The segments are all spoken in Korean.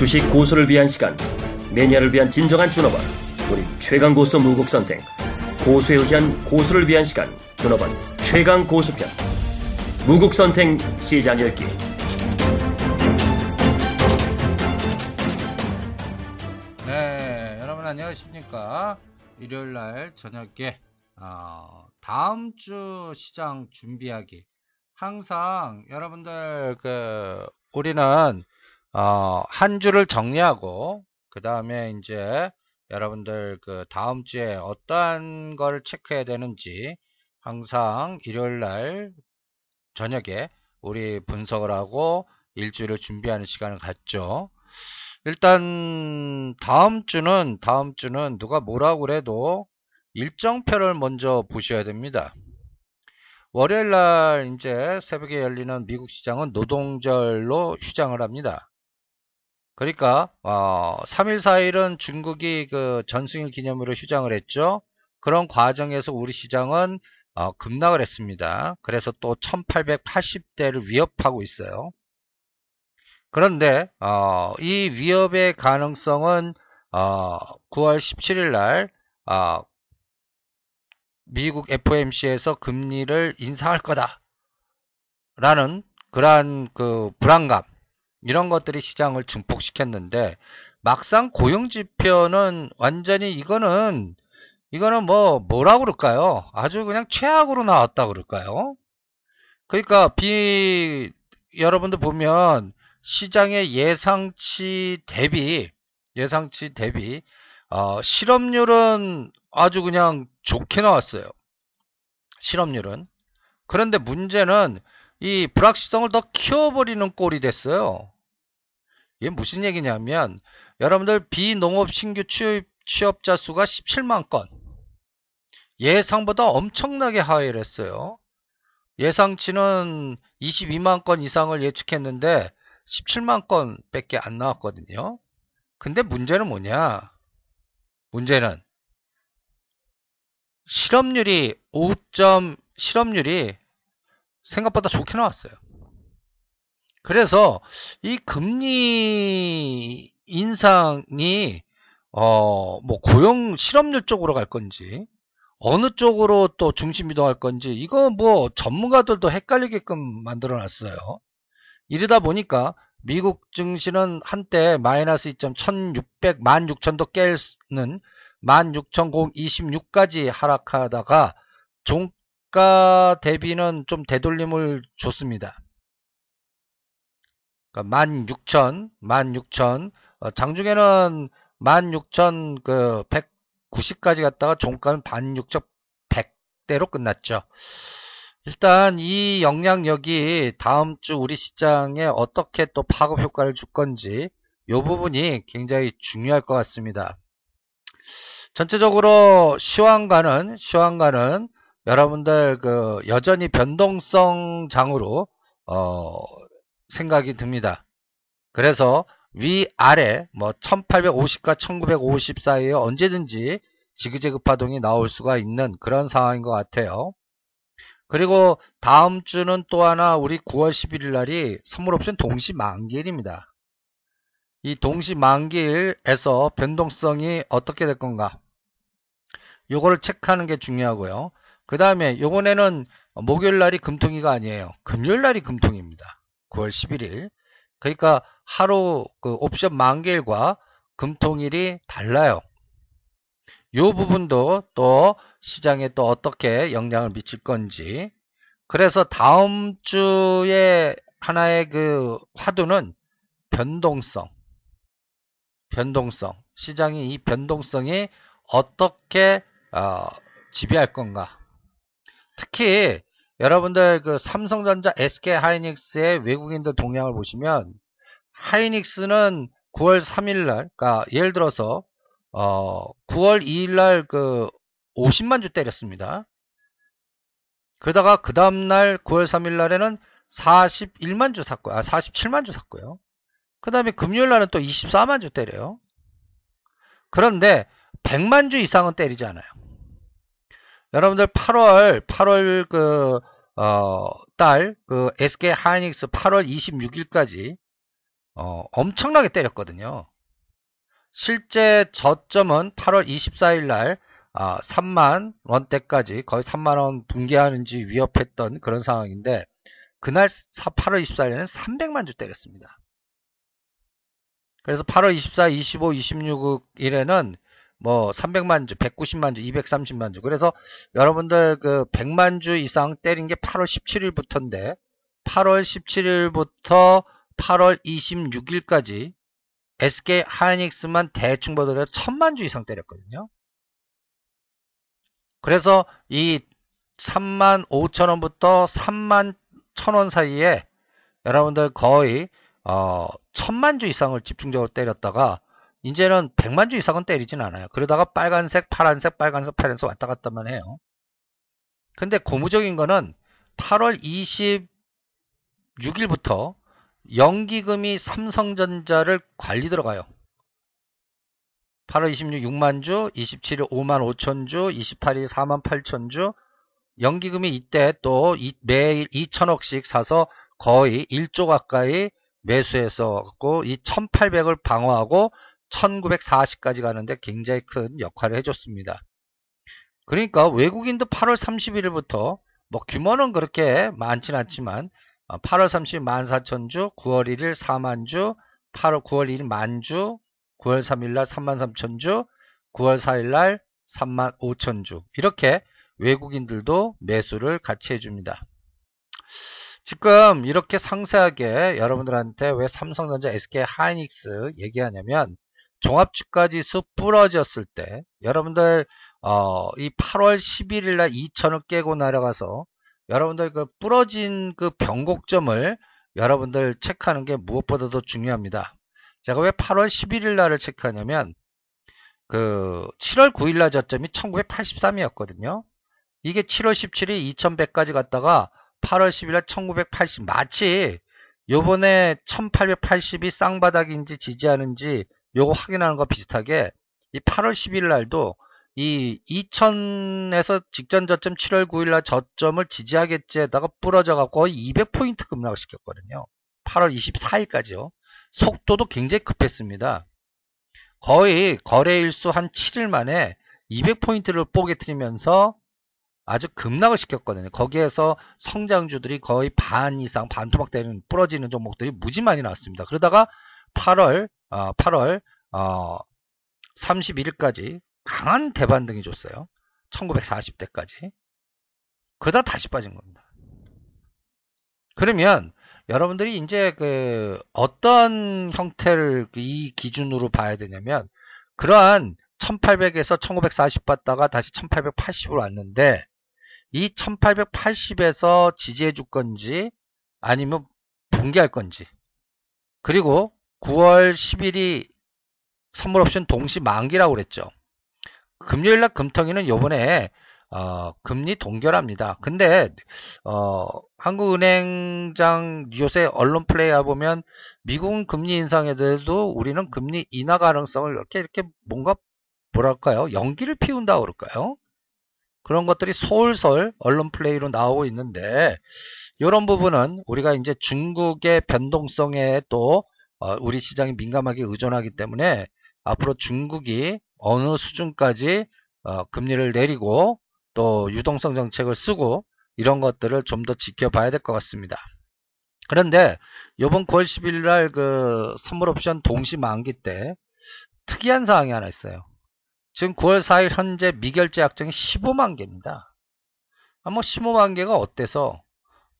주식 고수를 위한 시간, 매니아를 위한 진정한 준업원, 우리 최강 고수 무국 선생, 고수에 의한 고수를 위한 시간, 준업원 최강 고수편, 무국 선생 시장 열기. 네, 여러분 안녕하십니까? 일요일 날 저녁에 어, 다음 주 시장 준비하기. 항상 여러분들 그 우리는 어, 한 주를 정리하고 그 다음에 이제 여러분들 그 다음 주에 어떠한 걸 체크해야 되는지 항상 일요일 날 저녁에 우리 분석을 하고 일주일을 준비하는 시간을 갖죠. 일단 다음 주는 다음 주는 누가 뭐라고 그래도 일정표를 먼저 보셔야 됩니다. 월요일 날 이제 새벽에 열리는 미국 시장은 노동절로 휴장을 합니다. 그러니까 어, 3일 4일은 중국이 그 전승일 기념으로 휴장을 했죠. 그런 과정에서 우리 시장은 어, 급락을 했습니다. 그래서 또 1880대를 위협하고 있어요. 그런데 어, 이 위협의 가능성은 9월 17일 날 미국 FOMC에서 금리를 인상할 거다 라는 그러한 그 불안감 이런 것들이 시장을 증폭시켰는데 막상 고용지표는 완전히 이거는 이거는 뭐 뭐라고 그럴까요? 아주 그냥 최악으로 나왔다 그럴까요? 그러니까 비 여러분들 보면 시장의 예상치 대비 예상치 대비 어, 실업률은 아주 그냥 좋게 나왔어요. 실업률은 그런데 문제는 이 불확실성을 더 키워버리는 꼴이 됐어요. 이게 무슨 얘기냐면 여러분들 비농업 신규 취업, 취업자 수가 17만 건 예상보다 엄청나게 하회를 했어요. 예상치는 22만 건 이상을 예측했는데 17만 건 밖에 안 나왔거든요. 근데 문제는 뭐냐? 문제는 실업률이 5. 실업률이 생각보다 좋게 나왔어요. 그래서 이 금리 인상이 어 뭐 고용 실업률 쪽으로 갈 건지 어느 쪽으로 또 중심 이동할 건지 이거 뭐 전문가들도 헷갈리게끔 만들어 놨어요. 이러다 보니까 미국 증시는 한때 마이너스 2점 1600, 16,000도 깨는 16,026까지 하락하다가 종, 주가 대비는 좀 되돌림을 줬습니다. 그러니까 16,000, 16,000, 어, 장중에는 16,190까지 갔다가 종가는 16,100대로 끝났죠. 일단 이 영향력이 다음 주 우리 시장에 어떻게 또 파급 효과를 줄 건지 이 부분이 굉장히 중요할 것 같습니다. 전체적으로 시황가는 시황가는 여러분들 그 여전히 변동성 장으로 어 생각이 듭니다. 그래서 위아래 뭐 1850과 1950 사이에 언제든지 지그재그 파동이 나올 수가 있는 그런 상황인 것 같아요. 그리고 다음 주는 또 하나 우리 9월 11일 날이 선물 옵션 동시 만기일입니다. 이 동시 만기일에서 변동성이 어떻게 될 건가? 요거를 체크하는 게 중요하고요. 그 다음에 요번에는 목요일 날이 금통이가 아니에요. 금요일 날이 금통입니다. 9월 11일. 그러니까 하루 그 옵션 만기일과 금통일이 달라요. 요 부분도 또 시장에 또 어떻게 영향을 미칠 건지. 그래서 다음 주에 하나의 그 화두는 변동성. 변동성. 시장이 이 변동성이 어떻게 어, 지배할 건가. 특히 여러분들 그 삼성전자, SK 하이닉스의 외국인들 동향을 보시면 하이닉스는 9월 3일 날, 그러니까 예를 들어서 어 9월 2일 날 그 50만 주 때렸습니다. 그러다가 그 다음 날 9월 3일 날에는 41만 주 샀고요. 아 47만 주 샀고요. 그 다음에 금요일 날은 또 24만 주 때려요. 그런데 100만 주 이상은 때리지 않아요. 여러분들 8월 8월 그 어, 달, 그 SK 하이닉스 8월 26일까지 어, 엄청나게 때렸거든요. 실제 저점은 8월 24일 날 아, 3만 원대까지 거의 3만 원 붕괴하는지 위협했던 그런 상황인데 그날 8월 24일에는 300만 주 때렸습니다. 그래서 8월 24, 25, 26일에는 뭐 300만 주, 190만 주, 230만 주. 그래서 여러분들 그 100만 주 이상 때린 게 8월 17일부터인데 8월 17일부터 8월 26일까지 SK 하이닉스만 대충 보더라도 1000만 주 이상 때렸거든요. 그래서 이 3만 5천원부터 3만 1천원 사이에 여러분들 거의 어, 1000만 주 이상을 집중적으로 때렸다가 이제는 100만 주 이상은 때리진 않아요. 그러다가 빨간색, 파란색, 빨간색, 파란색 왔다 갔다만 해요. 근데 고무적인 거는 8월 26일부터 연기금이 삼성전자를 관리 들어가요. 8월 26일 6만 주, 27일 5만 5천 주, 28일 4만 8천 주. 연기금이 이때 또 매일 2천억씩 사서 거의 1조 가까이 매수해서 갖고 이 1800을 방어하고 1940까지 가는데 굉장히 큰 역할을 해줬습니다. 그러니까 외국인도 8월 31일부터 뭐 규모는 그렇게 많진 않지만 8월 30일 14,000주, 9월 1일 4만주, 8월 9월 1일 만주, 9월 3일 날 33,000주, 9월 4일 날 35,000주 이렇게 외국인들도 매수를 같이 해줍니다. 지금 이렇게 상세하게 여러분들한테 왜 삼성전자, SK 하이닉스 얘기하냐면 종합주가지수 부러졌을 때 여러분들 어, 이 8월 11일 날 2천을 깨고 날아가서 여러분들 그 부러진 그 변곡점을 여러분들 체크하는 게 무엇보다도 중요합니다. 제가 왜 8월 11일 날을 체크하냐면 그 7월 9일 날 저점이 1983이었거든요. 이게 7월 17일 2100까지 갔다가 8월 10일 날 1980 마치 요번에 1880이 쌍바닥인지 지지하는지 요거 확인하는 거 비슷하게 이 8월 10일 날도 이 2000에서 직전 저점 7월 9일 날 저점을 지지하겠지 에다가 부러져 갖고 거의 200포인트 급락을 시켰거든요. 8월 24일까지요. 속도도 굉장히 급했습니다. 거의 거래일수 한 7일 만에 200포인트를 뽀개트리면서 아주 급락을 시켰거든요. 거기에서 성장주들이 거의 반 이상 반토막 되는 부러지는 종목들이 무지 많이 나왔습니다. 그러다가 8월 어, 8월 어, 31일까지 강한 대반등이 줬어요. 1940대까지. 그러다 다시 빠진 겁니다. 그러면 여러분들이 이제 그 어떤 형태를 이 기준으로 봐야 되냐면 그러한 1800에서 1940 봤다가 다시 1880으로 왔는데 이 1880에서 지지해 줄 건지 아니면 붕괴할 건지 그리고 9월 10일이 선물 옵션 동시 만기라고 그랬죠. 금요일날 금통위는 요번에 어, 금리 동결합니다. 근데 어, 한국은행장 요새 언론 플레이하 보면 미국은 금리 인상에 대해도 우리는 금리 인하 가능성을 이렇게 이렇게 뭔가 뭐랄까요 연기를 피운다 그럴까요? 그런 것들이 솔솔 언론 플레이로 나오고 있는데 이런 부분은 우리가 이제 중국의 변동성에 또 어, 우리 시장이 민감하게 의존하기 때문에 앞으로 중국이 어느 수준까지 어, 금리를 내리고 또 유동성 정책을 쓰고 이런 것들을 좀 더 지켜봐야 될 것 같습니다. 그런데 이번 9월 10일 날 그 선물 옵션 동시 만기 때 특이한 사항이 하나 있어요. 지금 9월 4일 현재 미결제 약정이 15만 개입니다. 아, 뭐 15만 개가 어때서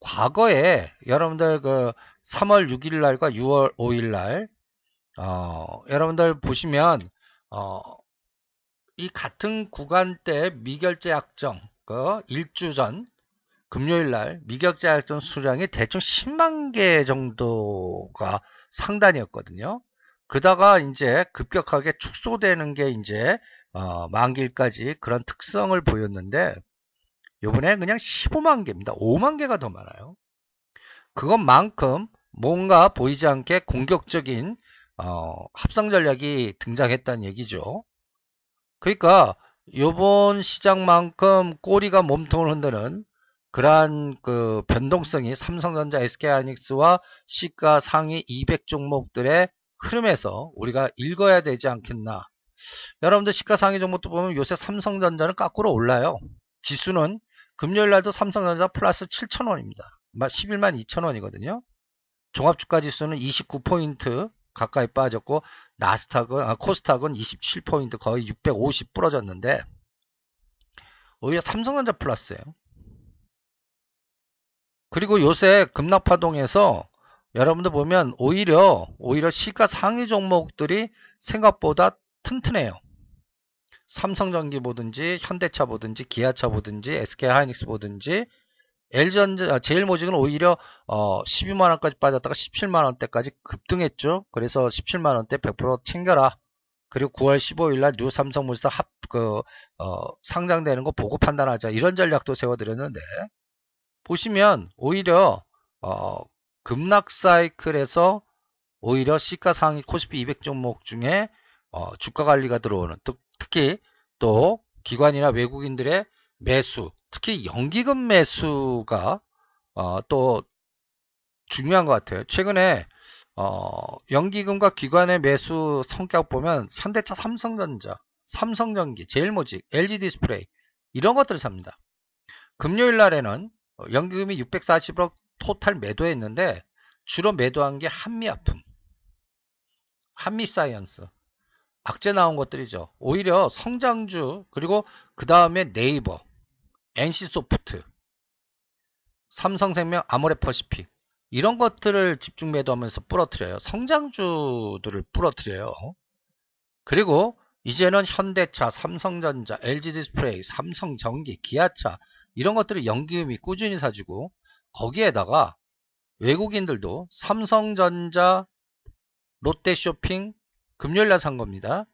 과거에 여러분들 그 3월 6일 날과 6월 5일 날 어, 여러분들 보시면 어, 이 같은 구간대 미결제 약정 그 일주 전 금요일 날 미결제 약정 수량이 대충 10만 개 정도가 상단이었거든요. 그러다가 이제 급격하게 축소되는 게 이제 어, 만기일까지 그런 특성을 보였는데 요번에 그냥 15만 개입니다. 5만 개가 더 많아요. 그것만큼 뭔가 보이지 않게 공격적인 어, 합성 전략이 등장했다는 얘기죠. 그러니까 요번 시장만큼 꼬리가 몸통을 흔드는 그러한 그 변동성이 삼성전자, SK하이닉스와 시가 상위 200 종목들의 흐름에서 우리가 읽어야 되지 않겠나. 여러분들 시가 상위 종목도 보면 요새 삼성전자는 까꾸로 올라요. 지수는 금요일 날도 삼성전자 플러스 7천원입니다 11만 2천원이거든요. 종합주가 지수는 29포인트 가까이 빠졌고 나스닥은 아, 코스닥은 27포인트 거의 650 부러졌는데 오히려 삼성전자 플러스예요. 그리고 요새 급락파동에서 여러분들 보면 오히려 오히려 시가 상위 종목들이 생각보다 튼튼해요. 삼성전기 보든지 현대차 보든지 기아차 보든지 SK하이닉스 보든지 LG전자 제일모직은 오히려 어 12만 원까지 빠졌다가 17만 원대까지 급등했죠. 그래서 17만 원대 100% 챙겨라. 그리고 9월 15일 날 new 삼성물산 합, 그, 어, 상장되는 거 보고 판단하자. 이런 전략도 세워 드렸는데, 보시면, 오히려, 어, 급락 사이클에서 오히려 시가 상위 코스피 200 종목 중에, 어, 주가 관리가 들어오는, 특히 또 기관이나 외국인들의 매수, 특히 연기금 매수가 어, 또 중요한 것 같아요. 최근에 어, 연기금과 기관의 매수 성격 보면 현대차, 삼성전자, 삼성전기, 제일모직, LG디스플레이 이런 것들을 삽니다. 금요일 날에는 연기금이 640억 total 매도했는데 주로 매도한 게 한미약품, 한미사이언스, 악재 나온 것들이죠. 오히려 성장주 그리고 그 다음에 네이버, NC소프트, 삼성생명, 아모레퍼시픽 이런 것들을 집중 매도하면서 부러뜨려요. 성장주들을 부러뜨려요. 그리고 이제는 현대차, 삼성전자, LG디스플레이, 삼성전기, 기아차 이런 것들을 연기금이 꾸준히 사주고 거기에다가 외국인들도 삼성전자, 롯데쇼핑, 금요일날 산 겁니다.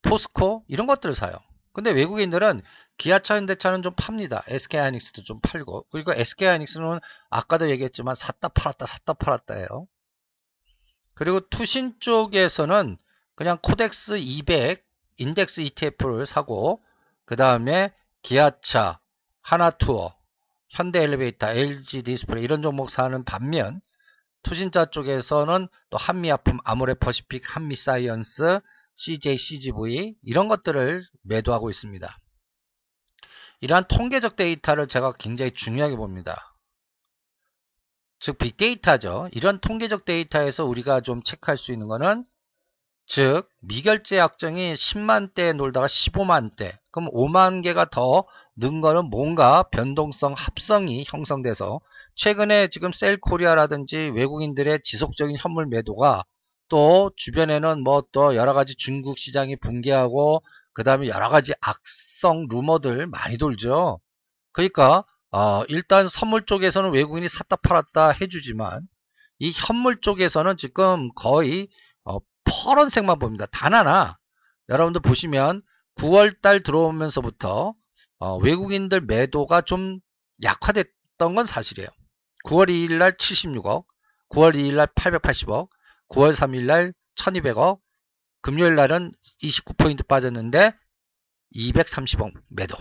포스코 이런 것들을 사요. 근데 외국인들은 기아차, 현대차는 좀 팝니다. SK하이닉스도 좀 팔고 그리고 SK하이닉스는 아까도 얘기했지만 샀다 팔았다 샀다 팔았다예요. 그리고 투신 쪽에서는 그냥 KODEX 200 인덱스 ETF를 사고 그 다음에 기아차, 하나투어, 현대엘리베이터, LG 디스플레이 이런 종목 사는 반면 투신자 쪽에서는 또 한미약품, 아모레퍼시픽, 한미사이언스, CJ, CGV 이런 것들을 매도하고 있습니다. 이러한 통계적 데이터를 제가 굉장히 중요하게 봅니다. 즉 빅데이터죠. 이런 통계적 데이터에서 우리가 좀 체크할 수 있는 것은 즉 미결제 약정이 10만대 놀다가 15만 대. 그럼 5만 개가 더 는 거는 뭔가 변동성 합성이 형성돼서 최근에 지금 셀코리아라든지 외국인들의 지속적인 현물 매도가 또 주변에는 뭐 또 여러 가지 중국 시장이 붕괴하고 그 다음에 여러 가지 악성 루머들 많이 돌죠. 그러니까 어 일단 선물 쪽에서는 외국인이 샀다 팔았다 해주지만 이 현물 쪽에서는 지금 거의 어 파란색만 보입니다 단 하나 여러분들 보시면 9월달 들어오면서부터 어, 외국인들 매도가 좀 약화됐던 건 사실이에요. 9월 2일날 76억, 9월 2일날 880억, 9월 3일날 1200억, 금요일날은 29포인트 빠졌는데 230억 매도.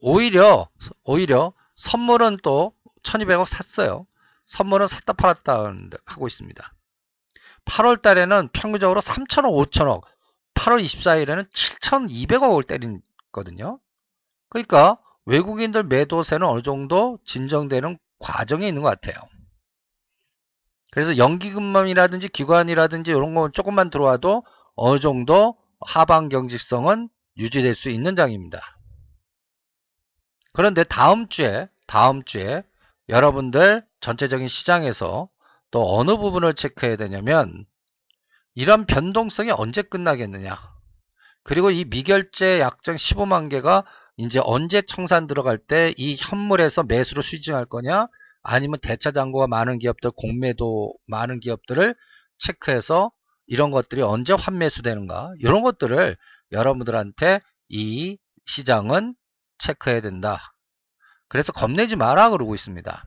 오히려 오히려 선물은 또 1200억 샀어요. 선물은 샀다 팔았다 하고 있습니다. 8월 달에는 평균적으로 3천억, 5천억, 8월 24일에는 7,200억을 때리거든요. 그러니까 외국인들 매도세는 어느 정도 진정되는 과정에 있는 것 같아요. 그래서 연기금융이라든지 기관이라든지 이런 거 조금만 들어와도 어느 정도 하방 경직성은 유지될 수 있는 장입니다. 그런데 다음 주에 다음 주에 여러분들 전체적인 시장에서 또 어느 부분을 체크해야 되냐면 이런 변동성이 언제 끝나겠느냐. 그리고 이 미결제 약정 15만 개가 이제 언제 청산 들어갈 때 이 현물에서 매수로 수징할 거냐 아니면 대차 잔고가 많은 기업들 공매도 많은 기업들을 체크해서 이런 것들이 언제 환매수 되는가 이런 것들을 여러분들한테 이 시장은 체크해야 된다. 그래서 겁내지 마라 그러고 있습니다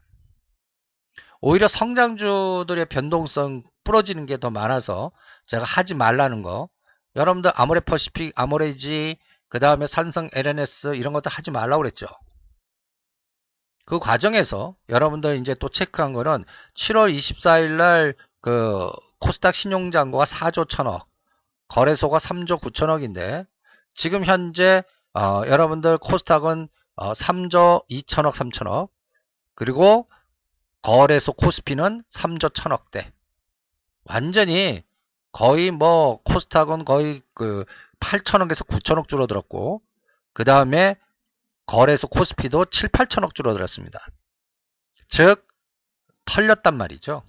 오히려 성장주들의 변동성 부러지는 게 더 많아서 제가 하지 말라는 거. 여러분들 아모레 퍼시픽, 아모레지 그 다음에 산성 LNS 이런 것도 하지 말라고 그랬죠. 그 과정에서 여러분들 이제 또 체크한 거는 7월 24일 날 그 코스닥 신용잔고가 4조 1천억, 거래소가 3조 9천억인데 지금 현재 어, 여러분들 코스닥은 어, 3조 2천억 3천억. 그리고 거래소 코스피는 3조 1천억대 완전히 거의 뭐 코스닥은 거의 그 8천억에서 9천억 줄어들었고 그 다음에 거래소 코스피도 7, 8천억 줄어들었습니다. 즉 털렸단 말이죠.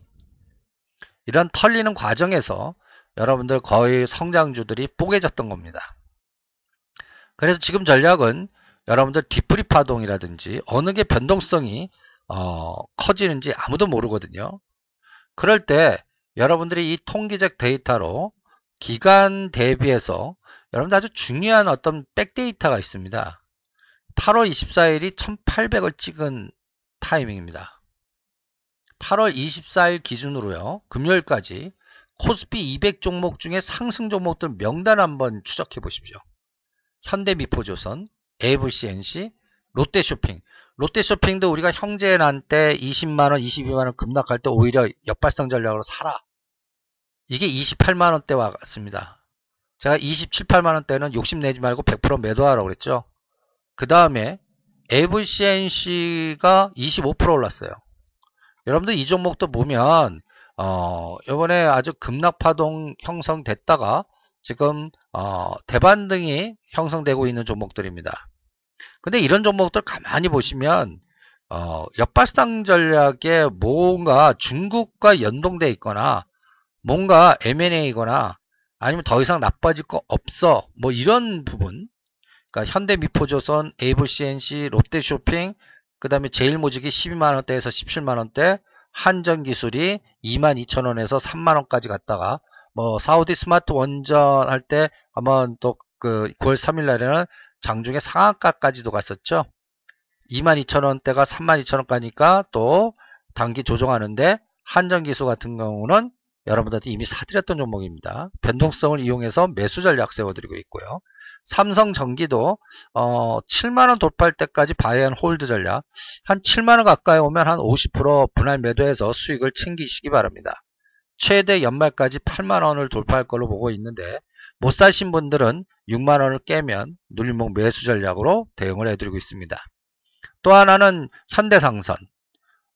이런 털리는 과정에서 여러분들 거의 성장주들이 뽀개졌던 겁니다. 그래서 지금 전략은 여러분들 뒤풀이 파동이라든지 어느 게 변동성이 어, 커지는지 아무도 모르거든요. 그럴 때 여러분들이 이 통계적 데이터로 기간 대비해서 여러분들 아주 중요한 어떤 백데이터가 있습니다. 8월 24일이 1800을 찍은 타이밍입니다. 8월 24일 기준으로요. 금요일까지 코스피 200 종목 중에 상승 종목들 명단 한번 추적해 보십시오. 현대미포조선, AVCNC, 롯데쇼핑. 롯데쇼핑도 우리가 형제 난 때 20만원, 22만원 급락할 때 오히려 역발상 전략으로 사라. 이게 28만원 대 왔습니다. 제가 27, 8만원 대는 욕심내지 말고 100% 매도하라고 그랬죠. 그 다음에 AVCNC가 25% 올랐어요. 여러분들 이 종목도 보면 어, 이번에 아주 급락파동 형성됐다가 지금 어, 대반등이 형성되고 있는 종목들입니다. 근데 이런 종목들 가만히 보시면 어, 역발상 전략에 뭔가 중국과 연동돼 있거나 뭔가 M&A거나 아니면 더 이상 나빠질 거 없어. 뭐 이런 부분. 그러니까 현대미포조선, AVCNC, 롯데쇼핑, 그 다음에 제일모직이 12만원대에서 17만원대, 한전기술이 22,000원에서 3만원까지 갔다가 뭐 사우디 스마트 원전 할 때 한번 또 그 9월 3일 날에는 장중에 상한가까지도 갔었죠. 22,000원대가 32,000원 가니까 또 단기 조정하는데 한전기술 같은 경우는 여러분들한테 이미 사드렸던 종목입니다. 변동성을 이용해서 매수 전략 세워드리고 있고요. 삼성전기도 어, 7만원 돌파할 때까지 buy and hold 전략 한 7만원 가까이 오면 한 50% 분할 매도해서 수익을 챙기시기 바랍니다. 최대 연말까지 8만원을 돌파할 걸로 보고 있는데 못 사신 분들은 6만원을 깨면 눌림목 매수 전략으로 대응을 해드리고 있습니다. 또 하나는 현대상선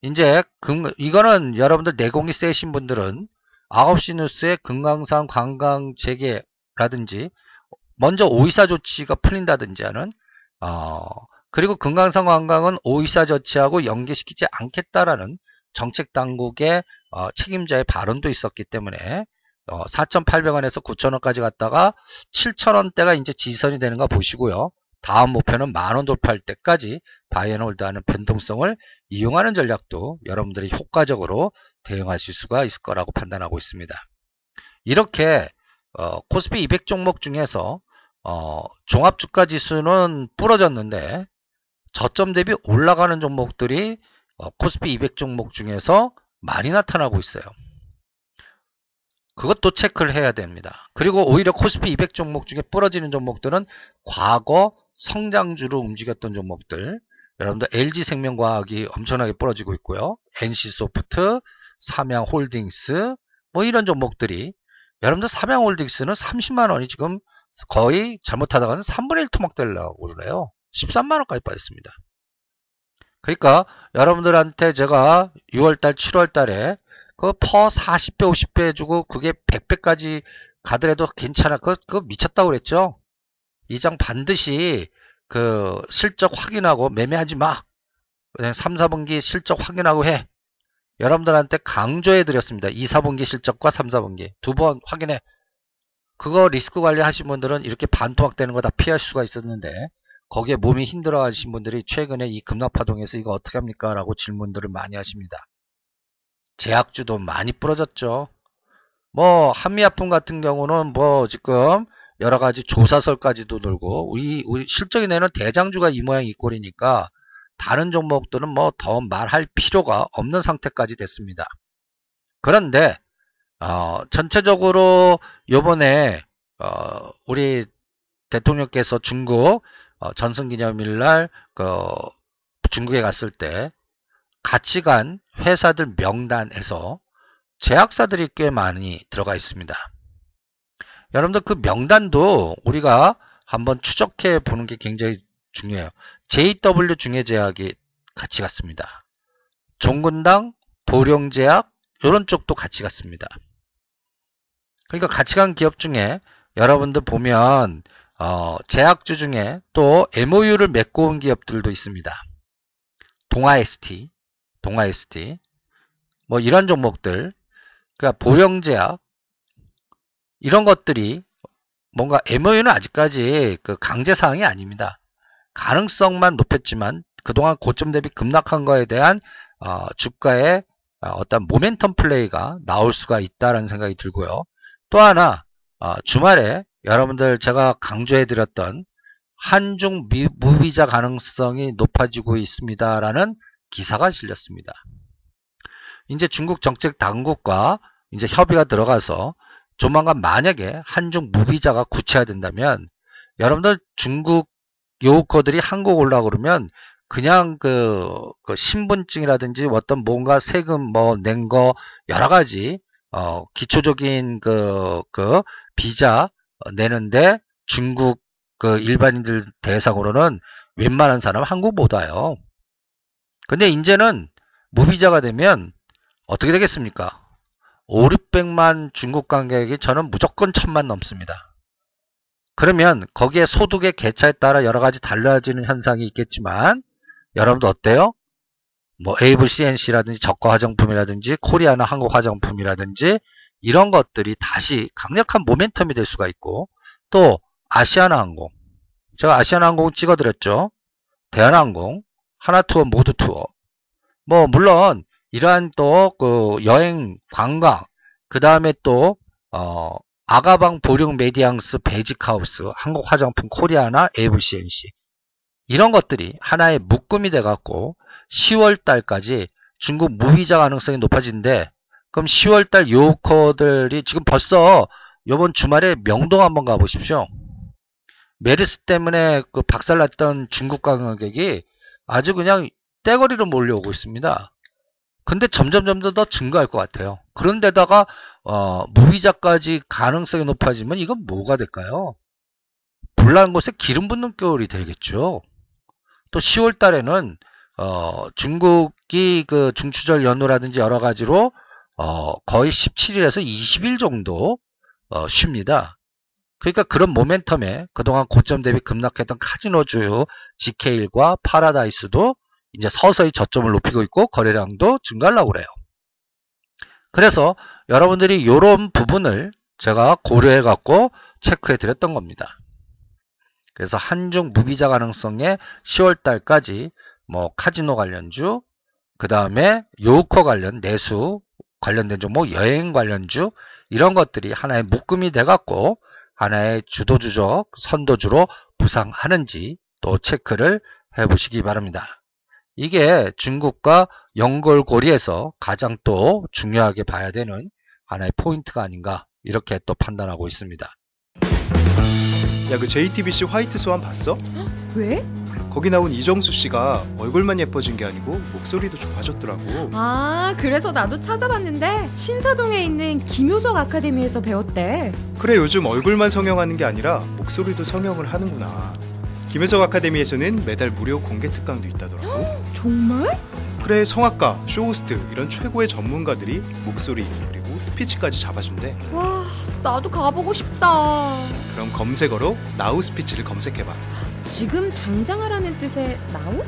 이제 금, 이거는 여러분들 내공이 세신 분들은 9시 뉴스에 금강산 관광 재개라든지 먼저 오이사 조치가 풀린다든지 하는 어, 그리고 금강산 관광은 오이사 조치하고 연계시키지 않겠다라는 정책 당국의 어, 책임자의 발언도 있었기 때문에 어, 4,800원에서 9,000원까지 갔다가 7,000원대가 이제 지선이 되는 거 보시고요. 다음 목표는 만원 돌파할 때까지 바이앤홀드하는 변동성을 이용하는 전략도 여러분들이 효과적으로 대응하실 수가 있을 거라고 판단하고 있습니다. 이렇게 어, 코스피 200 종목 중에서 어, 종합주가 지수는 부러졌는데 저점 대비 올라가는 종목들이 어, 코스피 200 종목 중에서 많이 나타나고 있어요. 그것도 체크를 해야 됩니다. 그리고 오히려 코스피 200 종목 중에 부러지는 종목들은 과거 성장주로 움직였던 종목들 여러분들 LG생명과학이 엄청나게 부러지고 있고요. NC소프트, 삼양홀딩스 뭐 이런 종목들이 여러분들 삼양홀딩스는 30만원이 지금 거의 잘못하다가는 3분의 1 토막 되려고 그러네요. 13만원까지 빠졌습니다. 그러니까 여러분들한테 제가 6월달 7월달에 그 퍼 40배 50배 해주고 그게 100배까지 가더라도 괜찮아. 그거, 그거 미쳤다고 그랬죠? 이 장 반드시 그 실적 확인하고 매매하지 마. 그냥 3, 4분기 실적 확인하고 해. 여러분들한테 강조해 드렸습니다. 2, 4분기 실적과 3, 4분기. 두 번 확인해. 그거 리스크 관리 하신 분들은 이렇게 반토막 되는 거 다 피할 수가 있었는데 거기에 몸이 힘들어 하신 분들이 최근에 이 급락파동에서 이거 어떻게 합니까? 라고 질문들을 많이 하십니다. 제약주도 많이 부러졌죠. 뭐 한미아품 같은 경우는 뭐 지금 여러 가지 조사설까지도 돌고 우리, 우리 실적이 내는 대장주가 이 모양 이 꼴이니까 다른 종목들은 뭐 더 말할 필요가 없는 상태까지 됐습니다. 그런데 어, 전체적으로 요번에 어, 우리 대통령께서 중국 어, 전승기념일날 그 중국에 갔을 때 같이 간 회사들 명단에서 제약사들이 꽤 많이 들어가 있습니다. 여러분들 그 명단도 우리가 한번 추적해 보는 게 굉장히 중요해요. JW 중해제약이 같이 갔습니다. 종군당, 보령제약 이런 쪽도 같이 갔습니다. 그러니까 같이 간 기업 중에 여러분들 보면 어, 제약주 중에 또 MOU를 맺고 온 기업들도 있습니다. 동아 ST, 동아 ST, 뭐 이런 종목들, 그러니까 보령제약 이런 것들이 뭔가 MOU는 아직까지 그 강제 사항이 아닙니다. 가능성만 높였지만 그동안 고점 대비 급락한 거에 대한 어, 주가의 어, 어떤 모멘텀 플레이가 나올 수가 있다라는 생각이 들고요. 또 하나 어, 주말에 여러분들 제가 강조해 드렸던 한중 미, 무비자 가능성이 높아지고 있습니다라는 기사가 실렸습니다. 이제 중국 정책 당국과 이제 협의가 들어가서 조만간 만약에 한중 무비자가 구체화된다면 여러분들 중국 요커들이 한국 올라 그러면 그냥 그, 그 신분증이라든지 어떤 뭔가 세금 뭐 낸 거 여러 가지 어 기초적인 그, 그 비자 내는데 중국 그 일반인들 대상으로는 웬만한 사람 한국 보다요. 근데 이제는 무비자가 되면 어떻게 되겠습니까? 5, 600만 중국 관객이 저는 무조건 천만 넘습니다. 그러면 거기에 소득의 개차에 따라 여러 가지 달라지는 현상이 있겠지만 여러분도 어때요? 뭐 에이블 CNC라든지 저가 화장품이라든지 코리아나 한국 화장품이라든지 이런 것들이 다시 강력한 모멘텀이 될 수가 있고 또 아시아나 항공 제가 아시아나 항공 찍어드렸죠. 대한항공, 하나 투어, 모두 투어 뭐 물론 이러한 또 그 여행 관광 그 다음에 또 어, 아가방 보령 메디앙스 베이직하우스 한국 화장품 코리아나 에이블CNC 이런 것들이 하나의 묶음이 돼갖고 10월 달까지 중국 무비자 가능성이 높아지는데 그럼 10월 달 요커들이 지금 벌써 이번 주말에 명동 한번 가보십시오. 메르스 때문에 그 박살났던 중국 관광객이 아주 그냥 떼거리로 몰려오고 있습니다. 근데 점점 점점 더 증가할 것 같아요. 그런데다가 어, 무비자까지 가능성이 높아지면 이건 뭐가 될까요? 불난 곳에 기름 붓는 겨울이 되겠죠. 또 10월 달에는 어, 중국이 그 중추절 연휴라든지 여러 가지로 어, 거의 17일에서 20일 정도 어, 쉽니다. 그러니까 그런 모멘텀에 그동안 고점 대비 급락했던 카지노주 GK1과 파라다이스도 이제 서서히 저점을 높이고 있고 거래량도 증가하려고 그래요. 그래서 여러분들이 이런 부분을 제가 고려해 갖고 체크해 드렸던 겁니다. 그래서 한중 무비자 가능성에 10월 달까지 뭐 카지노 관련주, 그 다음에 요커 관련 내수 관련된 종목, 여행 관련주 이런 것들이 하나의 묶음이 돼 갖고 하나의 주도주적 선도주로 부상하는지 또 체크를 해 보시기 바랍니다. 이게 중국과 연결고리에서 가장 또 중요하게 봐야 되는 하나의 포인트가 아닌가 이렇게 또 판단하고 있습니다. 야 그 JTBC 화이트 스완 봤어? 왜? 거기 나온 이정수 씨가 얼굴만 예뻐진 게 아니고 목소리도 좋아졌더라고. 아, 그래서 나도 찾아봤는데 신사동에 있는 김효석 아카데미에서 배웠대. 그래 요즘 얼굴만 성형하는 게 아니라 목소리도 성형을 하는구나. 김효석 아카데미에서는 매달 무료 공개 특강도 있다더라고. 정말? 그래 성악가, 쇼호스트 이런 최고의 전문가들이 목소리 스피치까지 잡아준대. 와, 나도 가보고 싶다. 그럼 검색어로 나우 스피치를 검색해봐. 지금 당장 하라는 뜻의 now?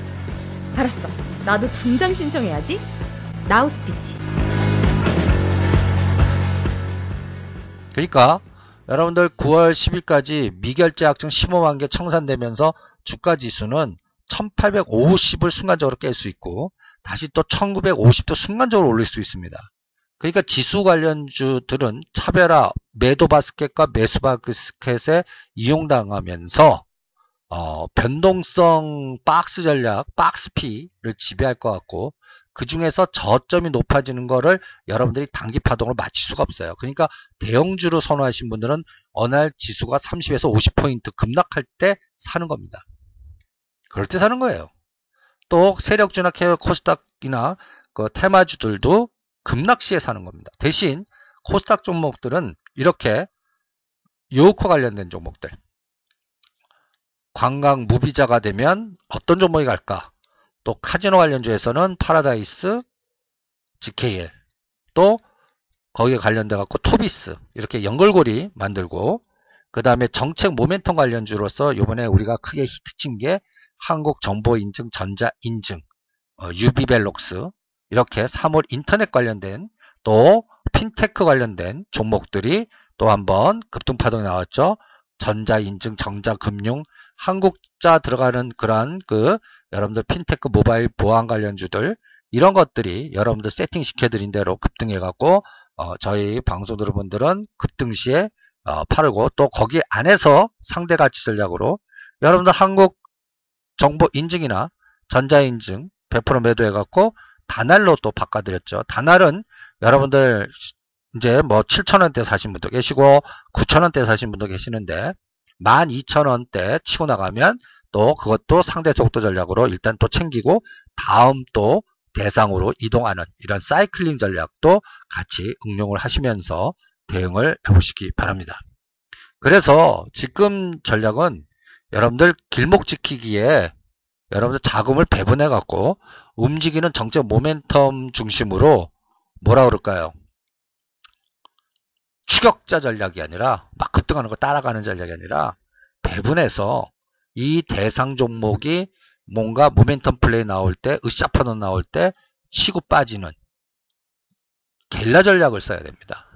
알았어. 나도 당장 신청해야지. 나우 스피치. 그러니까 여러분들 9월 10일까지 미결제 약정 15만 개 청산되면서 주가 지수는 1850을 순간적으로 깰 수 있고 다시 또 1950도 순간적으로 올릴 수 있습니다. 그러니까 지수 관련주들은 차별화 매도 바스켓과 매수 바스켓에 이용당하면서 어, 변동성 박스 전략, 박스피를 지배할 것 같고 그 중에서 저점이 높아지는 거를 여러분들이 단기 파동으로 맞출 수가 없어요. 그러니까 대형주로 선호하신 분들은 어느 날 지수가 30에서 50포인트 급락할 때 사는 겁니다. 그럴 때 사는 거예요. 또 세력주나 코스닥이나 그 테마주들도 급락시에 사는 겁니다. 대신 코스닥 종목들은 이렇게 요우커 관련된 종목들 관광 무비자가 되면 어떤 종목이 갈까? 또 카지노 관련주에서는 파라다이스, GKL 또 거기에 관련돼 갖고 토비스 이렇게 연결고리 만들고 그 다음에 정책 모멘텀 관련주로서 요번에 우리가 크게 히트친 게 한국정보인증 전자인증 어, 유비벨록스 이렇게 사물 인터넷 관련된 또 핀테크 관련된 종목들이 또 한번 급등파동이 나왔죠. 전자인증, 전자금융, 한국자 들어가는 그런 그 여러분들 핀테크 모바일 보안 관련주들 이런 것들이 여러분들 세팅 시켜드린 대로 급등해갖고 어, 저희 방송 들어분들은 급등 시에 어, 팔고 또 거기 안에서 상대 가치 전략으로 여러분들 한국 정보 인증이나 전자인증 100% 매도해갖고 단알로 또 바꿔드렸죠. 단알은 여러분들 이제 뭐 7천원대 사신 분도 계시고 9천원대 사신 분도 계시는데 12,000원대 치고 나가면 또 그것도 상대 속도 전략으로 일단 또 챙기고 다음 또 대상으로 이동하는 이런 사이클링 전략도 같이 응용을 하시면서 대응을 해보시기 바랍니다. 그래서 지금 전략은 여러분들 길목 지키기에 여러분들 자금을 배분해 갖고 움직이는 정책 모멘텀 중심으로 뭐라 그럴까요? 추격자 전략이 아니라 막 급등하는 거 따라가는 전략이 아니라 배분해서 이 대상 종목이 뭔가 모멘텀 플레이 나올 때, 으쌰파돈 나올 때 치고 빠지는 겔라 전략을 써야 됩니다.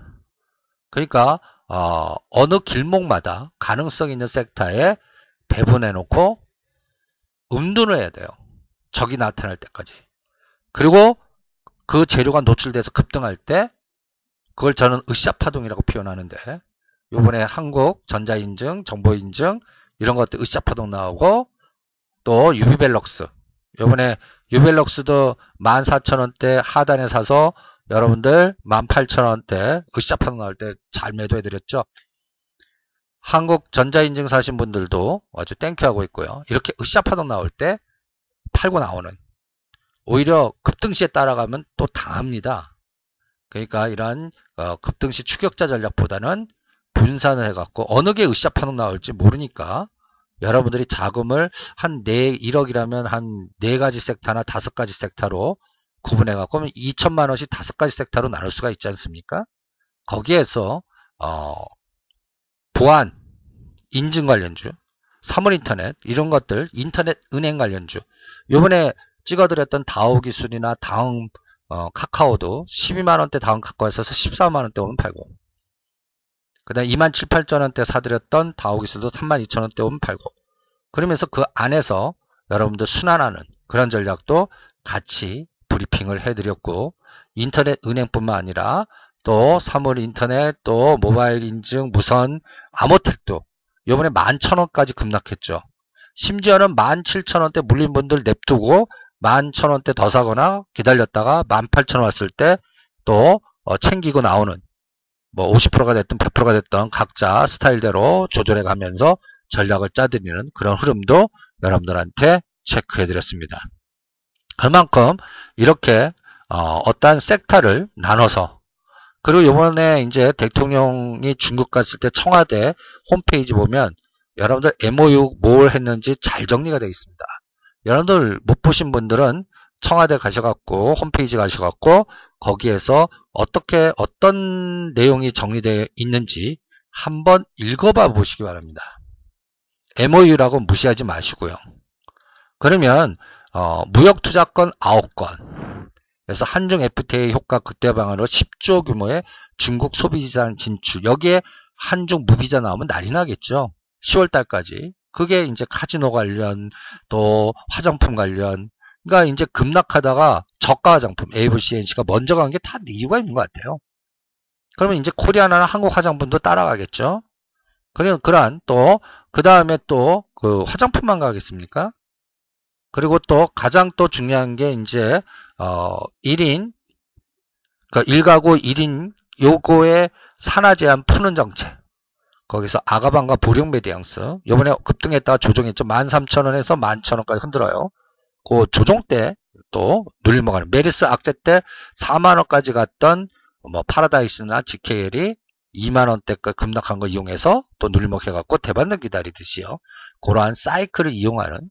그러니까 어, 어느 길목마다 가능성 있는 섹터에 배분해 놓고 음둔을 해야 돼요. 적이 나타날 때까지. 그리고 그 재료가 노출돼서 급등할 때 그걸 저는 으쌰파동이라고 표현하는데 요번에 한국 전자인증, 정보인증 이런 것들 으쌰파동 나오고 또 유비벨록스 요번에 유비벨록스도 14,000원대 하단에 사서 여러분들 18,000원대 으쌰파동 나올 때 잘 매도해드렸죠. 한국 전자인증 사신 분들도 아주 thank you하고 있고요. 이렇게 으쌰파동 나올 때 팔고 나오는 오히려 급등시에 따라가면 또 당합니다. 그러니까 이러한 어, 급등시 추격자 전략보다는 분산을 해갖고 어느 게 으쌰파동 나올지 모르니까 여러분들이 자금을 한 4, 1억이라면 한 4가지 섹터나 5가지 섹터로 구분해갖고 2천만 원씩 5가지 섹터로 나눌 수가 있지 않습니까? 거기에서 어, 보안, 인증 관련주, 사물인터넷 이런 것들 인터넷 은행 관련주. 요번에 찍어드렸던 다오 기술이나 다음 어, 카카오도 12만원대 다음 카카오에서 14만원대 오면 팔고. 그 다음 2만 7, 8천원대 사드렸던 다오 기술도 3만 2천원대 오면 팔고. 그러면서 그 안에서 여러분들 순환하는 그런 전략도 같이 브리핑을 해드렸고 인터넷 은행뿐만 아니라 또 사물 인터넷 또 모바일 인증 무선 아모텍도 요번에 11,000원까지 급락했죠. 심지어는 17,000원대 물린 분들 냅두고 11,000원대 더 사거나 기다렸다가 18,000원 왔을 때또 어, 챙기고 나오는 뭐 50%가 됐든 100%가 됐든 각자 스타일대로 조절해 가면서 전략을 짜드리는 그런 흐름도 여러분들한테 체크해 드렸습니다. 그만큼 이렇게 어, 어떠한 섹터를 나눠서 그리고 이번에 이제 대통령이 중국 갔을 때 청와대 홈페이지 보면 여러분들 MOU 뭘 했는지 잘 정리가 되어 있습니다. 여러분들 못 보신 분들은 청와대 가셔갖고 홈페이지 가셔갖고 거기에서 어떻게 어떤 내용이 정리되어 있는지 한번 읽어봐 보시기 바랍니다. MOU라고 무시하지 마시고요. 그러면 어, 무역투자권 9건 그래서 한중 FTA 효과 극대 방안으로 10조 규모의 중국 소비자산 진출 여기에 한중 무비자 나오면 난리 나겠죠. 10월 달까지. 그게 이제 카지노 관련 또 화장품 관련 그러니까 이제 급락하다가 저가 화장품 AVCNC가 먼저 간 게 다 이유가 있는 것 같아요. 그러면 이제 코리아나 한국 화장품도 따라가겠죠. 그리고 그러한 또 그 다음에 또 그 화장품만 가겠습니까? 그리고 또 가장 또 중요한 게 이제 어 1인 그러니까 1가구 1인 요거에 산아 제한 푸는 정책. 거기서 아가방과 보령 메디앙스 요번에 급등했다가 조정했죠. 13,000원에서 11,000원까지 흔들어요. 그 조정 때 또 눌림목하는 메르스 악재 때 4만 원까지 갔던 뭐 파라다이스나 GKL이 2만 원대까지 급락한 거 이용해서 또 눌림목 해갖고 대반등 기다리듯이요. 그러한 사이클을 이용하는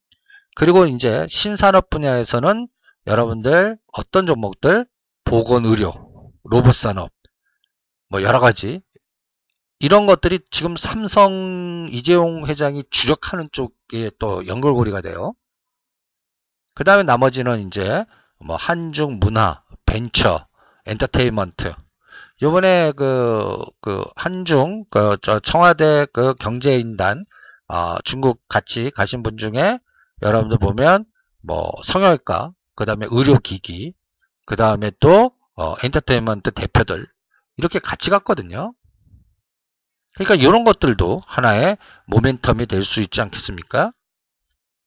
그리고 이제 신산업 분야에서는 여러분들 어떤 종목들 보건의료, 로봇산업 뭐 여러 가지 이런 것들이 지금 삼성 이재용 회장이 주력하는 쪽에 또 연결고리가 돼요. 그 다음에 나머지는 이제 뭐 한중 문화, 벤처, 엔터테인먼트. 요번에 그, 그, 한중, 그, 저 청와대 그 경제인단, 어, 중국 같이 가신 분 중에 여러분들 보면 뭐 성형외과, 그 다음에 의료기기, 그 다음에 또, 어, 엔터테인먼트 대표들. 이렇게 같이 갔거든요. 그러니까 이런 것들도 하나의 모멘텀이 될 수 있지 않겠습니까?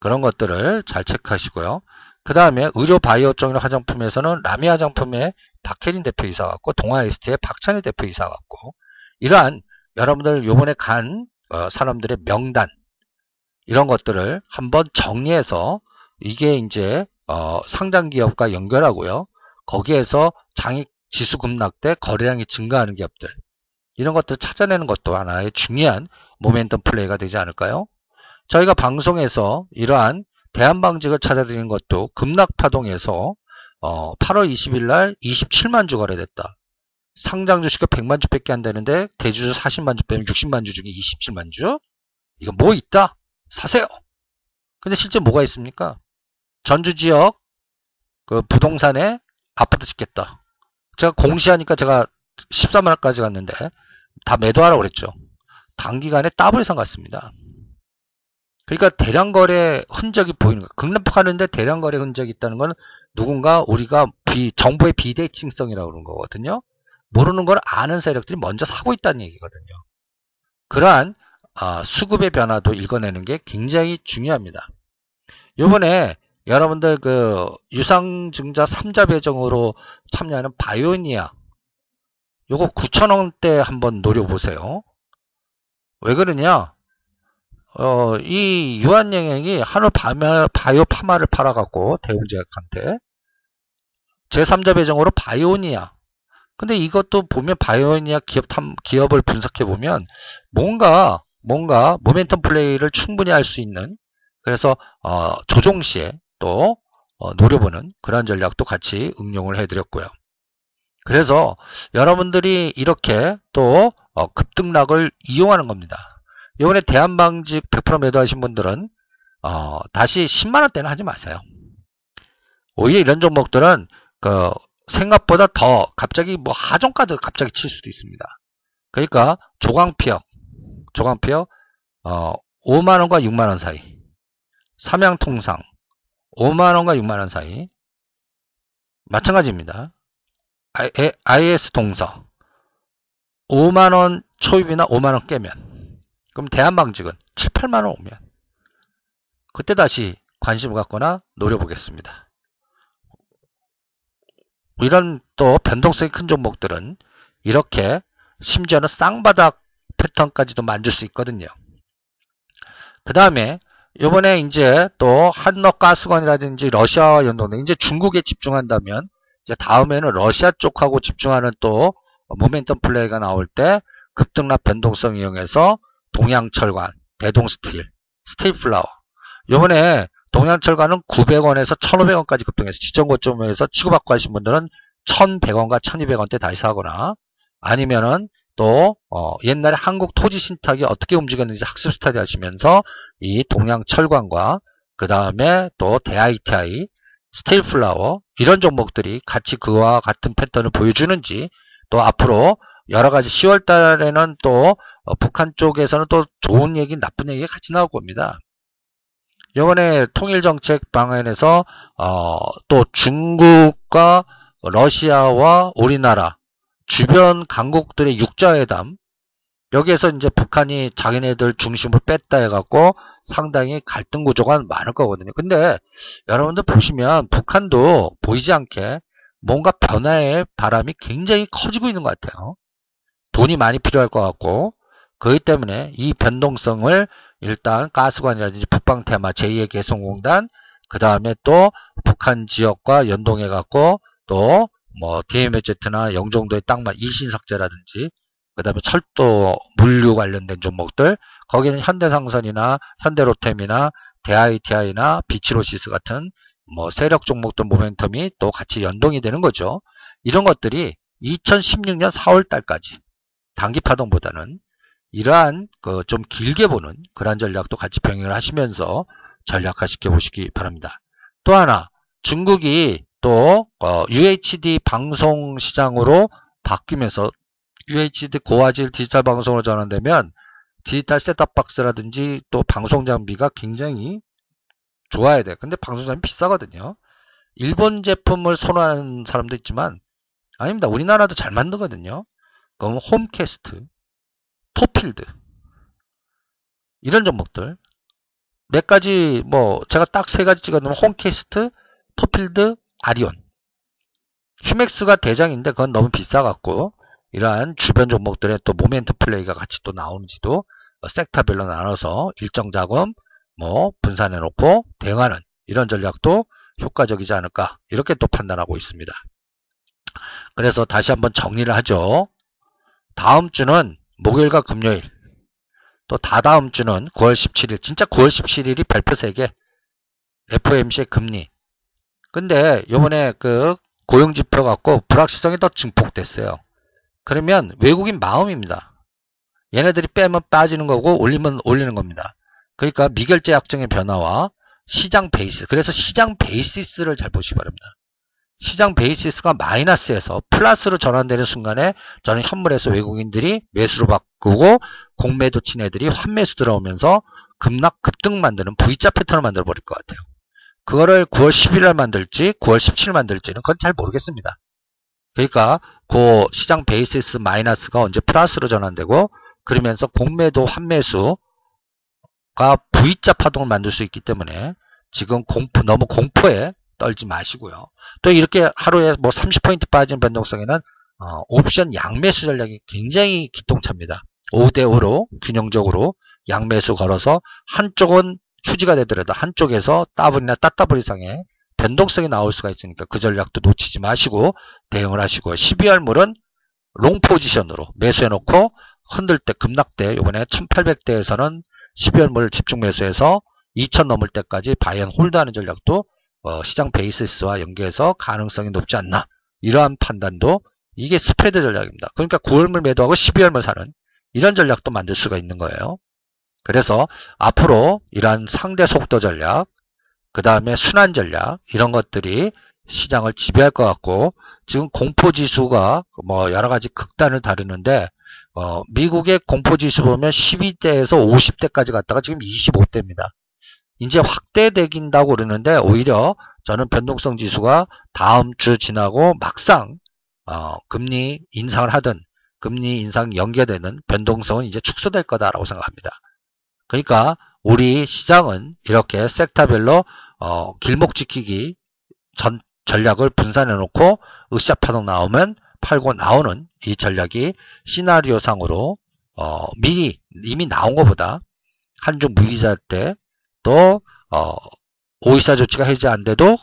그런 것들을 잘 체크하시고요. 그 다음에 의료 바이오 쪽의 화장품에서는 라미 화장품의 박혜린 대표이사 같고 동아에스트의 박찬일 대표이사 같고 이러한 여러분들 요번에 간 어, 사람들의 명단 이런 것들을 한번 정리해서 이게 이제 어, 상장 기업과 연결하고요. 거기에서 장익 지수 급락 때 거래량이 증가하는 기업들 이런 것들 찾아내는 것도 하나의 중요한 모멘텀 플레이가 되지 않을까요? 저희가 방송에서 이러한 대한방직을 찾아드리는 것도 급락 파동에서 어, 8월 20일 날 27만 주 거래됐다. 상장 주식이 100만 주밖에 안 되는데 대주주 40만 주 빼면 60만 주 중에 27만 주? 이거 뭐 있다? 사세요. 근데 실제 뭐가 있습니까? 전주 지역 그 부동산에 아파트 짓겠다. 제가 공시하니까 제가 14만 원까지 갔는데 다 매도하라고 그랬죠. 단기간에 더블 이상 갔습니다. 그러니까 대량 거래 흔적이 보이는 거예요. 급락하는데 대량 거래 흔적이 있다는 건 누군가 우리가 비, 정부의 비대칭성이라고 그러는 거거든요. 모르는 걸 아는 세력들이 먼저 사고 있다는 얘기거든요. 그러한 아, 수급의 변화도 읽어내는 게 굉장히 중요합니다. 요번에 여러분들 그 유상증자 3자 배정으로 참여하는 바이오니아 요거 9천원대 한번 노려보세요. 왜 그러냐? 어, 이 유한영행이 한우 바이오 파마를 팔아갖고 대웅제약한테 제3자 배정으로 바이오니아 근데 이것도 보면 바이오니아 기업 탐, 기업을 분석해 보면 뭔가 뭔가 모멘텀 플레이를 충분히 할 수 있는 그래서 어, 조종 시에 또 어, 노려보는 그런 전략도 같이 응용을 해드렸고요. 그래서 여러분들이 이렇게 또 어, 급등락을 이용하는 겁니다. 이번에 대한방직 100% 매도하신 분들은 어, 다시 10만원대는 하지 마세요. 오히려 이런 종목들은 그 생각보다 더 갑자기 뭐 하종가도 갑자기 칠 수도 있습니다. 그러니까 조광피역, 조광피역 어, 5만원과 6만원 사이 삼양통상 5만원과 6만원 사이 마찬가지입니다. IS 동서 5만원 초입이나 5만원 깨면 그럼 대한방직은 7, 8만원 오면 그때 다시 관심을 갖거나 노려보겠습니다. 이런 또 변동성이 큰 종목들은 이렇게 심지어는 쌍바닥 패턴까지도 만들 수 있거든요. 그 다음에 요번에 이제 또 한너가스관이라든지 러시아와 연동된 이제 중국에 집중한다면 이제 다음에는 러시아 쪽하고 집중하는 또 모멘텀 플레이가 나올 때 급등락 변동성 이용해서 동양철관, 대동스틸, 스틸플라워. 요번에 동양철관은 900원에서 1500원까지 급등해서 직전 고점에서 치고받고 하신 분들은 1100원과 1200원대 다시 사거나 아니면은 또 어, 옛날에 한국 토지 신탁이 어떻게 움직였는지 학습 스타디 하시면서 이 동양철관과 그 다음에 또 대ITI, 스테일플라워 이런 종목들이 같이 그와 같은 패턴을 보여주는지 또 앞으로 여러 가지 10월 달에는 또 어, 북한 쪽에서는 또 좋은 얘기 나쁜 얘기가 같이 나올 겁니다. 이번에 통일정책 방안에서 어, 또 중국과 러시아와 우리나라 주변 강국들의 육자회담 여기에서 이제 북한이 자기네들 중심을 뺐다 해갖고 상당히 갈등 구조가 많을 거거든요. 근데 여러분들 보시면 북한도 보이지 않게 뭔가 변화의 바람이 굉장히 커지고 있는 것 같아요. 돈이 많이 필요할 것 같고 그렇기 때문에 이 변동성을 일단 가스관이라든지 북방 테마 제2의 개성공단 그 다음에 또 북한 지역과 연동해 갖고 또 뭐 DMZ나 영종도의 땅만 이신석재라든지 그 다음에 철도 물류 관련된 종목들 거기는 현대상선이나 현대로템이나 대ITI나 비치로시스 같은 뭐 세력 종목들 모멘텀이 또 같이 연동이 되는 거죠. 이런 것들이 2016년 4월 달까지 단기 파동보다는 이러한 그 좀 길게 보는 그러한 전략도 같이 병행을 하시면서 전략화시켜 보시기 바랍니다. 또 하나 중국이 또 어, UHD 방송 시장으로 바뀌면서 UHD 고화질 디지털 방송으로 전환되면 디지털 셋탑박스라든지 또 방송 장비가 굉장히 좋아야 돼. 근데 방송 장비 비싸거든요. 일본 제품을 선호하는 사람도 있지만 아닙니다. 우리나라도 잘 만들거든요. 그럼 홈캐스트, 토필드 이런 종목들 몇 가지 뭐 제가 딱 세 가지 찍었는데 홈캐스트, 토필드, 아리온. 휴맥스가 대장인데 그건 너무 비싸갖고 이러한 주변 종목들의 또 모멘트 플레이가 같이 또 나오는지도 섹터별로 나눠서 일정 자금 뭐 분산해 놓고 대응하는 이런 전략도 효과적이지 않을까 이렇게 또 판단하고 있습니다. 그래서 다시 한번 정리를 하죠. 다음 주는 목요일과 금요일. 또 다다음 주는 9월 17일. 진짜 9월 17일이 발표 세계 FOMC의 금리 근데 요번에 그 고용지표 갖고 불확실성이 더 증폭됐어요. 그러면 외국인 마음입니다. 얘네들이 빼면 빠지는 거고 올리면 올리는 겁니다. 그러니까 미결제 약정의 변화와 시장 베이스 그래서 시장 베이시스를 잘 보시기 바랍니다. 시장 베이시스가 마이너스에서 플러스로 전환되는 순간에 저는 현물에서 외국인들이 매수로 바꾸고 공매도 친 애들이 환매수 들어오면서 급락 급등 만드는 V자 패턴을 만들어 버릴 것 같아요. 그거를 9월 11일 만들지 9월 17일 만들지는 그건 잘 모르겠습니다. 그러니까 그 시장 베이시스 마이너스가 언제 플러스로 전환되고 그러면서 공매도 환매수가 V자 파동을 만들 수 있기 때문에 지금 공포 너무 공포에 떨지 마시고요. 또 이렇게 하루에 뭐 30포인트 빠진 변동성에는 어, 옵션 양매수 전략이 굉장히 기똥차입니다. 5대5로 균형적으로 양매수 걸어서 한쪽은 휴지가 되더라도 한쪽에서 따블이나 따따블 이상의 변동성이 나올 수가 있으니까 그 전략도 놓치지 마시고 대응을 하시고 12월 물은 long position으로 매수해 놓고 흔들 때 급락 때 이번에 1800대에서는 12월 물 집중 매수해서 2000 넘을 때까지 buy and hold하는 전략도 어, 시장 basis와 연계해서 가능성이 높지 않나 이러한 판단도 이게 스프레드 전략입니다. 그러니까 9월물 매도하고 12월물 사는 이런 전략도 만들 수가 있는 거예요. 그래서 앞으로 이러한 상대 속도 전략 그 다음에 순환 전략 이런 것들이 시장을 지배할 것 같고 지금 공포 지수가 뭐 여러 가지 극단을 다루는데 어, 미국의 공포 지수 보면 12대에서 50대까지 갔다가 지금 25대입니다. 이제 확대되긴다고 그러는데 오히려 저는 변동성 지수가 다음 주 지나고 막상 어, 금리 인상을 하든 금리 인상 연계되는 변동성은 이제 축소될 거다라고 생각합니다. 그러니까 우리 시장은 이렇게 섹터별로 어, 길목 지키기 전 전략을 분산해 놓고 으쌰 파동 나오면 팔고 나오는 이 전략이 시나리오 상으로 어, 미리 이미 나온 것보다 한중 무이자 때또 어, 오이사 조치가 해제 안 돼도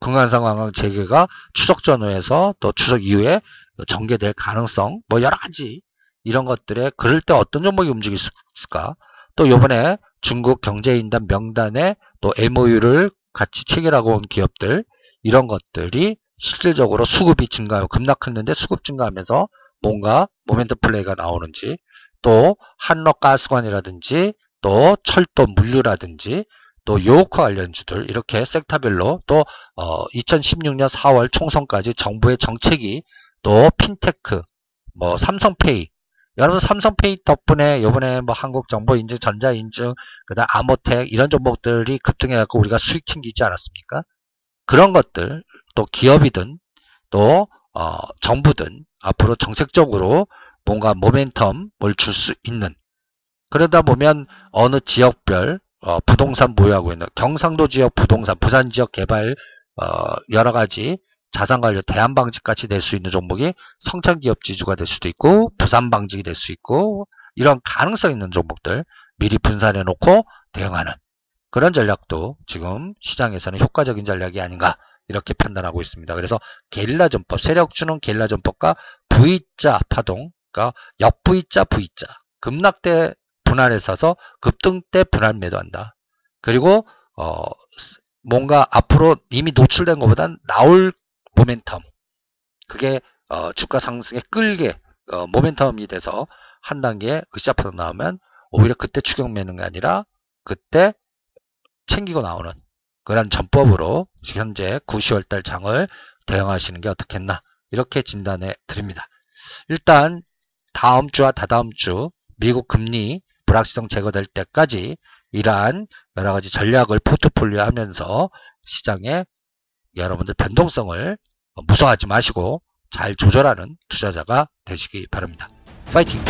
금강상황 재개가 추석 전후에서 또 추석 이후에 전개될 가능성 뭐 여러 가지 이런 것들에 그럴 때 어떤 종목이 움직일 수 있을까 또 요번에 중국 경제인단 명단에 또 MOU를 같이 체결하고 온 기업들 이런 것들이 실질적으로 수급이 증가하고 급락했는데 수급 증가하면서 뭔가 모멘트 플레이가 나오는지 또 한러가스관이라든지 또 철도 물류라든지 또 요커 관련주들 이렇게 섹터별로 또 어, 2016년 4월 총선까지 정부의 정책이 또 핀테크 뭐 삼성페이 여러분 삼성페이 덕분에 요번에 뭐 한국정보인증, 전자인증, 그 다음 아모텍 이런 종목들이 급등해갖고 우리가 수익 챙기지 않았습니까? 그런 것들 또 기업이든 또 어, 정부든 앞으로 정책적으로 뭔가 모멘텀을 줄 수 있는 그러다 보면 어느 지역별 어, 부동산 보유하고 있는 경상도 지역 부동산, 부산 지역 개발 어, 여러 가지 자산관리, 대한방직 같이 될 수 있는 종목이 성장기업 지주가 될 수도 있고 부산방직이 될 수 있고 이런 가능성 있는 종목들 미리 분산해 놓고 대응하는 그런 전략도 지금 시장에서는 효과적인 전략이 아닌가 이렇게 판단하고 있습니다. 그래서 게릴라 전법, 세력 주는 게릴라 전법과 V자 파동, 그러니까 역V자, V자, 급락대 분할에 서서 급등 때 분할 매도한다. 그리고 어 뭔가 앞으로 이미 노출된 것보단 나올 모멘텀, 그게 어 주가 상승에 끌게 어 모멘텀이 돼서 한 단계 으쌰 파동 나오면 오히려 그때 추격 매는 게 아니라 그때 챙기고 나오는 그런 전법으로 현재 9, 10월 달 장을 대응하시는 게 어떻겠나 이렇게 진단해 드립니다. 일단 다음 주와 다다음 주 미국 금리 불확실성 제거될 때까지 이러한 여러 가지 전략을 포트폴리오 하면서 시장에 여러분들 변동성을 무서워하지 마시고 잘 조절하는 투자자가 되시기 바랍니다. 파이팅!